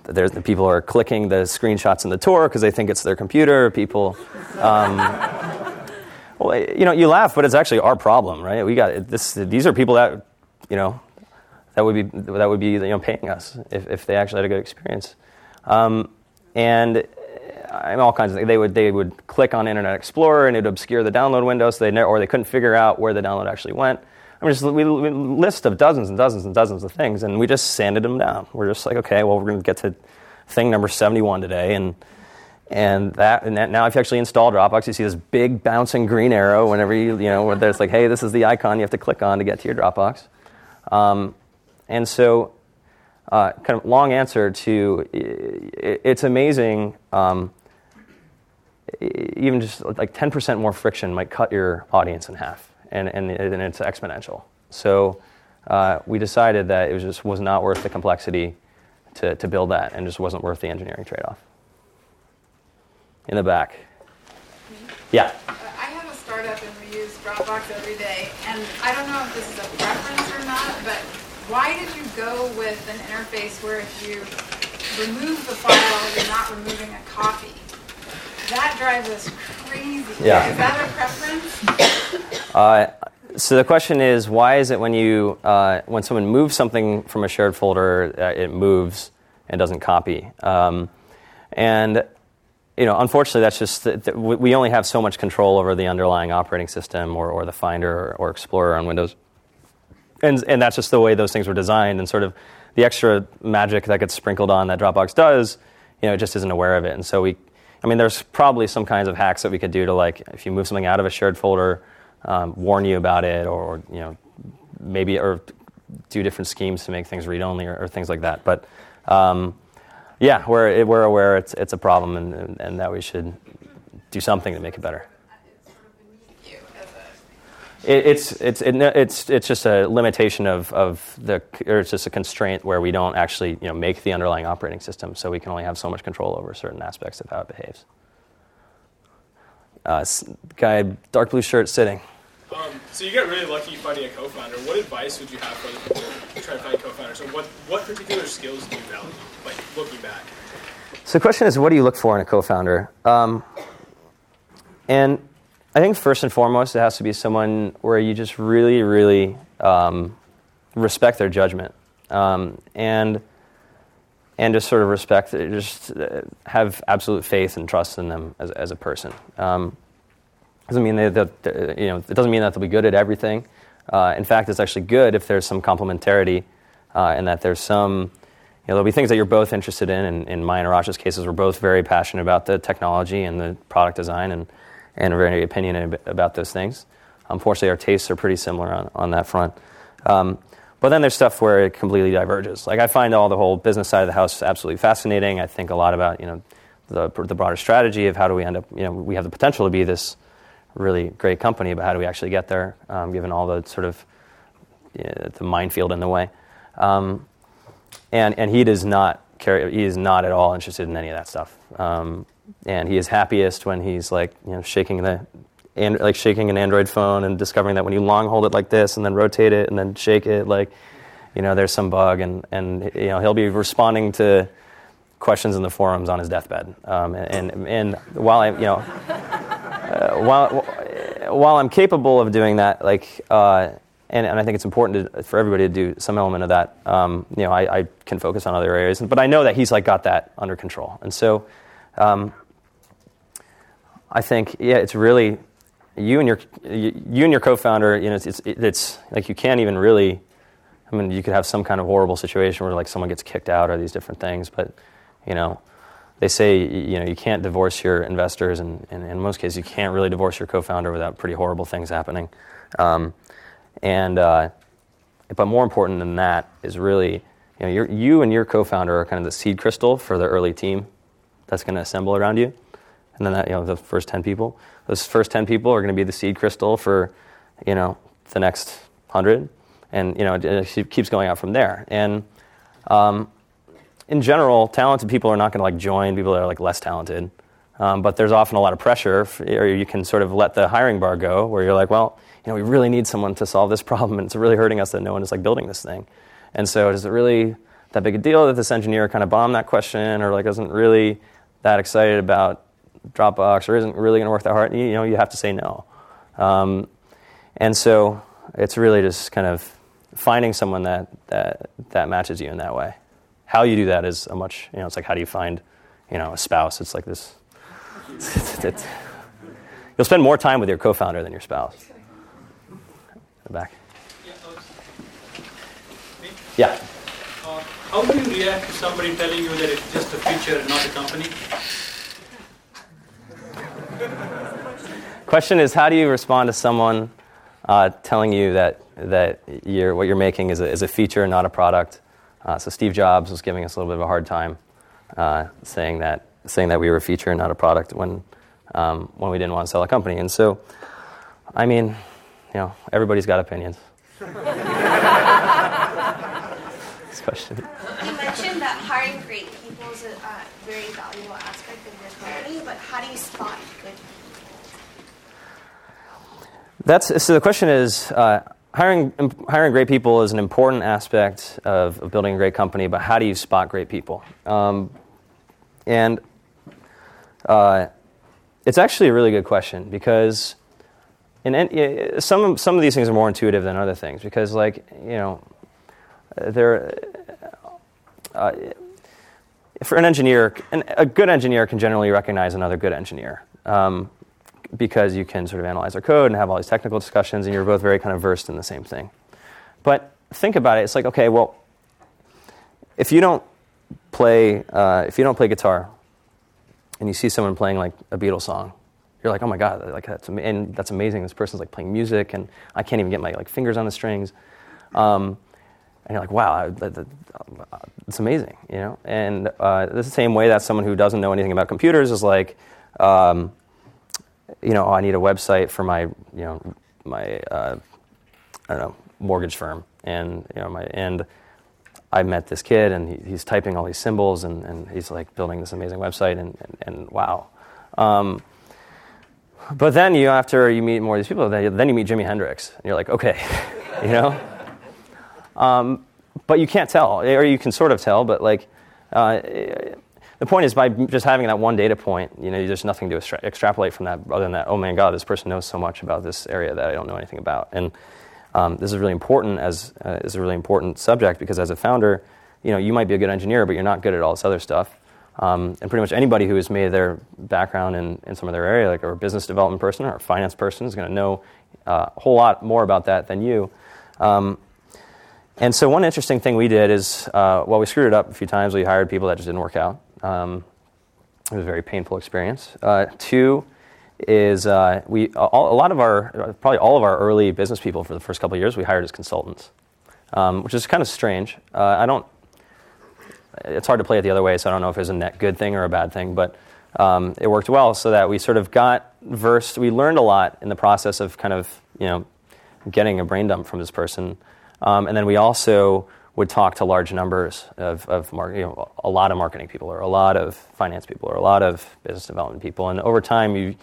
there's the people are clicking the screenshots in the tour because they think it's their computer. People, um, well, you know, you laugh, but it's actually our problem, right? We got this. These are people that, you know, that would be that would be you know paying us if, if they actually had a good experience, um, and I all kinds of things. They would they would click on Internet Explorer and it would obscure the download window, so they ne- or they couldn't figure out where the download actually went. I mean, just we, we list of dozens and dozens and dozens of things, and we just sanded them down. We're just like, okay, well, we're going to get to thing number 71 today, and and that and that, now if you actually install Dropbox, you see this big bouncing green arrow whenever you you know where there's like, hey, this is the icon you have to click on to get to your Dropbox, um, and so. Uh, kind of long answer to it's amazing um, even just like 10% more friction might cut your audience in half and, and, and it's exponential. So uh, we decided that it was just was not worth the complexity to, to build that and just wasn't worth the engineering trade off. In the back. Yeah. I have a startup and we use Dropbox every day, and I don't know if this is a preference or not, but why did you go with an interface where if you remove the file, you're not removing a copy? That drives us crazy. Yeah. Is that a preference? Uh, so the question is, why is it when you uh, when someone moves something from a shared folder, uh, it moves and doesn't copy? Um, and you know, unfortunately, that's just that we we only have so much control over the underlying operating system or, or the Finder or, or Explorer on Windows, and and that's just the way those things were designed. And sort of the extra magic that gets sprinkled on that Dropbox does, you know, it just isn't aware of it. And so we I mean, there's probably some kinds of hacks that we could do to like, if you move something out of a shared folder, um, warn you about it, or you know, maybe or do different schemes to make things read only or, or things like that. But um, yeah, we're we're aware it's it's a problem and, and, and that we should do something to make it better. You as a It, it's it's it, it's it's just a limitation of, of the or it's just a constraint where we don't actually you know make the underlying operating system, so we can only have so much control over certain aspects of how it behaves. Uh, guy, dark blue shirt, sitting. Um, so you get really lucky finding a co-founder. What advice would you have for other people who try to find a co-founder? So what, what particular skills do you value, like looking back? So the question is, what do you look for in a co-founder? Um, and I think first and foremost, it has to be someone where you just really, really um, respect their judgment, um, and and just sort of respect, just uh, have absolute faith and trust in them as, as a person. Um, doesn't mean that, that you know it doesn't mean that they'll be good at everything. Uh, in fact, it's actually good if there's some complementarity uh, and that there's some you know, there'll be things that you're both interested in. And in mine and Arash's cases, we're both very passionate about the technology and the product design and, and are very opinionated about those things. Unfortunately, our tastes are pretty similar on, on that front. Um, but then there's stuff where it completely diverges. Like I find all the whole business side of the house absolutely fascinating. I think a lot about you know the, the broader strategy of how do we end up. You know, we have the potential to be this really great company, but how do we actually get there, um, given all the sort of you know, the minefield in the way. Um, and and he does not care. He is not at all interested in any of that stuff. Um, and he is happiest when he's like you know shaking the and like shaking an Android phone and discovering that when you long hold it like this and then rotate it and then shake it, like you know there's some bug and and you know he'll be responding to questions in the forums on his deathbed. Um, and and while I you know uh, while while I'm capable of doing that, like, uh, and, and I think it's important to, for everybody to do some element of that. Um, you know, I, I, can focus on other areas, but I know that he's like got that under control, and so um, I think yeah, it's really you and your you and your co-founder. You know, it's, it's, it's like you can't even really. I mean, you could have some kind of horrible situation where like someone gets kicked out or these different things, but you know, they say you know you can't divorce your investors, and, and in most cases you can't really divorce your co-founder without pretty horrible things happening. Um, and uh, but more important than that is really you know you and your co-founder are kind of the seed crystal for the early team that's going to assemble around you, and then that you know the first ten people. Those first ten people are going to be the seed crystal for you know the next hundred, and you know it, it keeps going out from there. And um, in general, talented people are not going to like join people that are like less talented. Um, but there's often a lot of pressure, for, or you can sort of let the hiring bar go, where you're like, well, you know, we really need someone to solve this problem, and it's really hurting us that no one is like building this thing. And so, is it really that big a deal that this engineer kind of bombed that question, or like isn't really that excited about Dropbox, or isn't really going to work that hard? You know, you have to say no. Um, and so, it's really just kind of finding someone that that that matches you in that way. How you do that is a much, you know, it's like how do you find, you know, a spouse? It's like this. It's, it's, you'll spend more time with your co-founder than your spouse. The back. Yeah. How do you react to somebody telling you that it's just a feature and not a company? Question is, how do you respond to someone uh, telling you that that you're, what you're making is a, is a feature, and not a product? Uh, so Steve Jobs was giving us a little bit of a hard time, uh, saying that saying that we were a feature and not a product when um, when we didn't want to sell a company. And so, I mean, you know, everybody's got opinions. this question. You mentioned that hiring great people is a uh, very valuable aspect of your company, but how do you spot good people? That's so. The question is. Uh, hiring, hiring great people is an important aspect of, of, building a great company, but how do you spot great people? Um, and uh, it's actually a really good question because some, some of these things are more intuitive than other things because, like, you know, there, uh, for an engineer, an, a good engineer can generally recognize another good engineer. Um, because you can sort of analyze their code and have all these technical discussions, and you're both very kind of versed in the same thing. But think about it. It's like, okay, well, if you don't play, uh, if you don't play guitar, and you see someone playing like a Beatles song, you're like, oh my god, like that's am- and that's amazing. This person's like playing music, and I can't even get my like fingers on the strings. Um, and you're like, wow, it's amazing, you know. And uh, the same way that someone who doesn't know anything about computers is like. Um, you know, oh, I need a website for my, you know, my, uh, I don't know, mortgage firm, and you know, my and I met this kid, and he, he's typing all these symbols, and, and he's like building this amazing website, and and, and wow. Um, but then you, after you meet more of these people, then you, then you meet Jimi Hendrix, and you're like, okay, you know. Um, but you can't tell, or you can sort of tell, but like. Uh, the point is by just having that one data point, you know, there's nothing to extra- extrapolate from that other than that, oh my God, this person knows so much about this area that I don't know anything about. And um, this is really important as uh, is a really important subject because as a founder, you know, you might be a good engineer, but you're not good at all this other stuff. Um, and pretty much anybody who has made their background in, in some of their area, like a business development person or a finance person, is going to know uh, a whole lot more about that than you. Um, and so, one interesting thing we did is, uh, well, we screwed it up a few times. We hired people that just didn't work out. Um, it was a very painful experience. Uh, two is uh, we all, a lot of our probably all of our early business people for the first couple of years we hired as consultants, um, which is kind of strange. Uh, I don't. It's hard to play it the other way, so I don't know if it's a net good thing or a bad thing, but um, it worked well so that we sort of got versed. We learned a lot in the process of kind of you know getting a brain dump from this person, um, and then we also would talk to large numbers of, of you know, a lot of marketing people or a lot of finance people or a lot of business development people. And over time, you,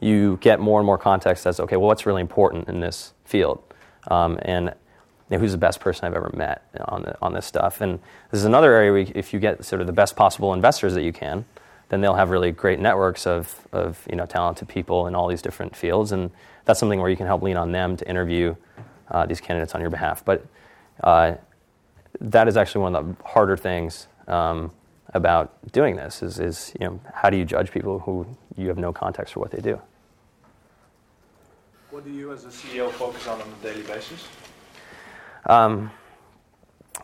you get more and more context as, okay, well, what's really important in this field? Um, and you know, who's the best person I've ever met on, the, on this stuff? And this is another area where if you get sort of the best possible investors that you can, then they'll have really great networks of, of you know, talented people in all these different fields. And that's something where you can help lean on them to interview uh, these candidates on your behalf. But uh, that is actually one of the harder things um, about doing this is, is, you know, how do you judge people who you have no context for what they do? What do you as a CEO focus on on a daily basis? Um,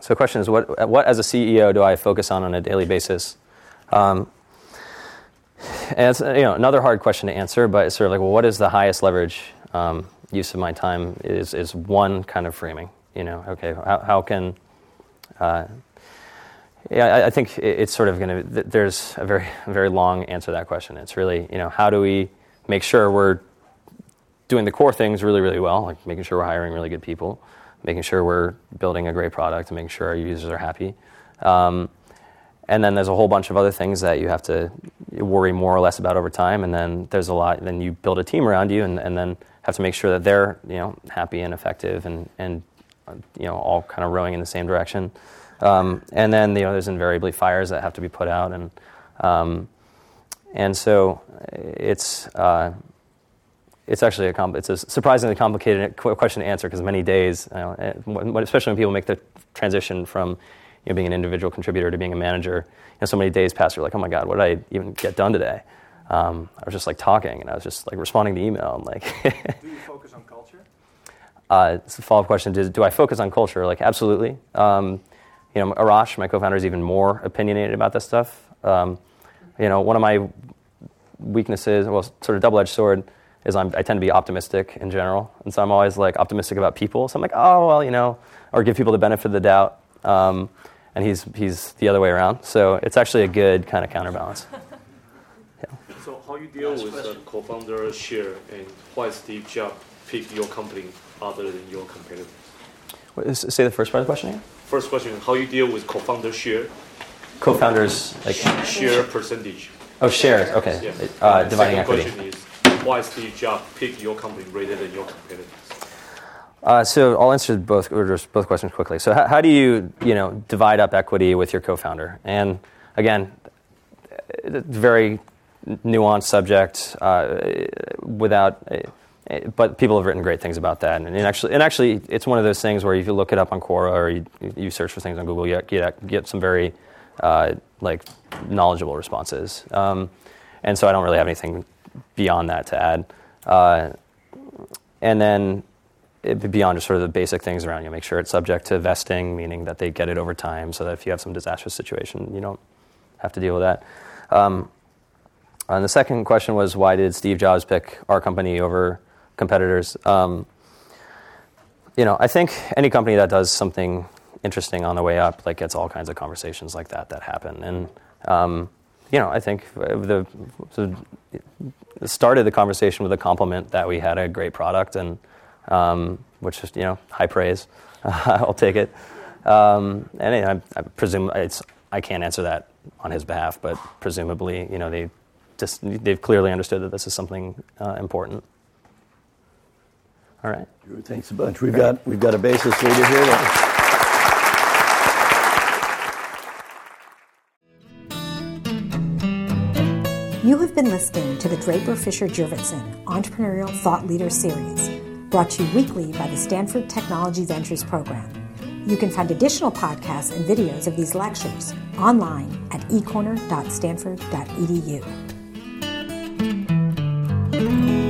so the question is, what, what as a CEO do I focus on on a daily basis? Um, and it's you know another hard question to answer, but it's sort of like, well, what is the highest leverage um, use of my time? Is is one kind of framing. You know, okay, how, how can uh, yeah, I, think it's sort of going to. There's a very very long answer to that question. It's really you know how do we make sure we're doing the core things really really well, like making sure we're hiring really good people, making sure we're building a great product, and making sure our users are happy. Um, and then there's a whole bunch of other things that you have to worry more or less about over time. And then there's a lot. Then you build a team around you, and, and then have to make sure that they're you know happy and effective, and and you know all kind of rowing in the same direction. Um, and then you know there's invariably fires that have to be put out, and um, and so it's. Uh, it's actually a it's a surprisingly complicated question to answer because many days, you know, eh, especially when people make the transition from you know, being an individual contributor to being a manager, you know, so many days pass, you're like, oh my God, what did I even get done today? Um, I was just like talking and I was just like responding to email. And, like do you focus on culture? Uh, it's a follow-up question. Do, do, I focus on culture? Like, absolutely. Um, you know, Arash, my co-founder, is even more opinionated about this stuff. Um, you know, one of my weaknesses, well, sort of double-edged sword, is I'm, i tend to be optimistic in general, and so I'm always like optimistic about people. So I'm like, oh well, you know, or give people the benefit of the doubt. Um, and he's, he's the other way around. So it's actually a good kind of counterbalance. Yeah. So how you deal with the co-founder share and why Steve Jobs pick your company other than your competitors? What, say the first part of the question again. First question: How you deal with co-founder share? Co-founders like share percentage. Oh, shares. Okay. Yeah. Uh, dividing equity. Question is why Steve Jobs pick your company rather than your competitors? Uh, so I'll answer both both questions quickly. So how, how, do you you know divide up equity with your co-founder? And again, very nuanced subject uh, without. But people have written great things about that, and, and, actually, and actually, it's one of those things where if you look it up on Quora or you, you search for things on Google, you get, get some very uh, like knowledgeable responses. Um, and so I don't really have anything beyond that to add. Uh, and then beyond just sort of the basic things around you. Make sure it's subject to vesting, meaning that they get it over time, so that if you have some disastrous situation, you don't have to deal with that. Um, and the second question was why did Steve Jobs pick our company over competitors? Um, you know, I think any company that does something interesting on the way up, like gets all kinds of conversations like that that happen. And um, you know, I think the, the started the conversation with a compliment that we had a great product and um, which is you know high praise. I'll take it. Um, and I, I presume it's I can't answer that on his behalf, but presumably you know they just they've clearly understood that this is something uh, important. All right. Drew, Thanks a bunch. We've got we've got a basis leader here. You have been listening to the Draper Fisher Jurvetson Entrepreneurial Thought Leader Series brought to you weekly by the Stanford Technology Ventures Program. You can find additional podcasts and videos of these lectures online at ecorner.stanford.edu.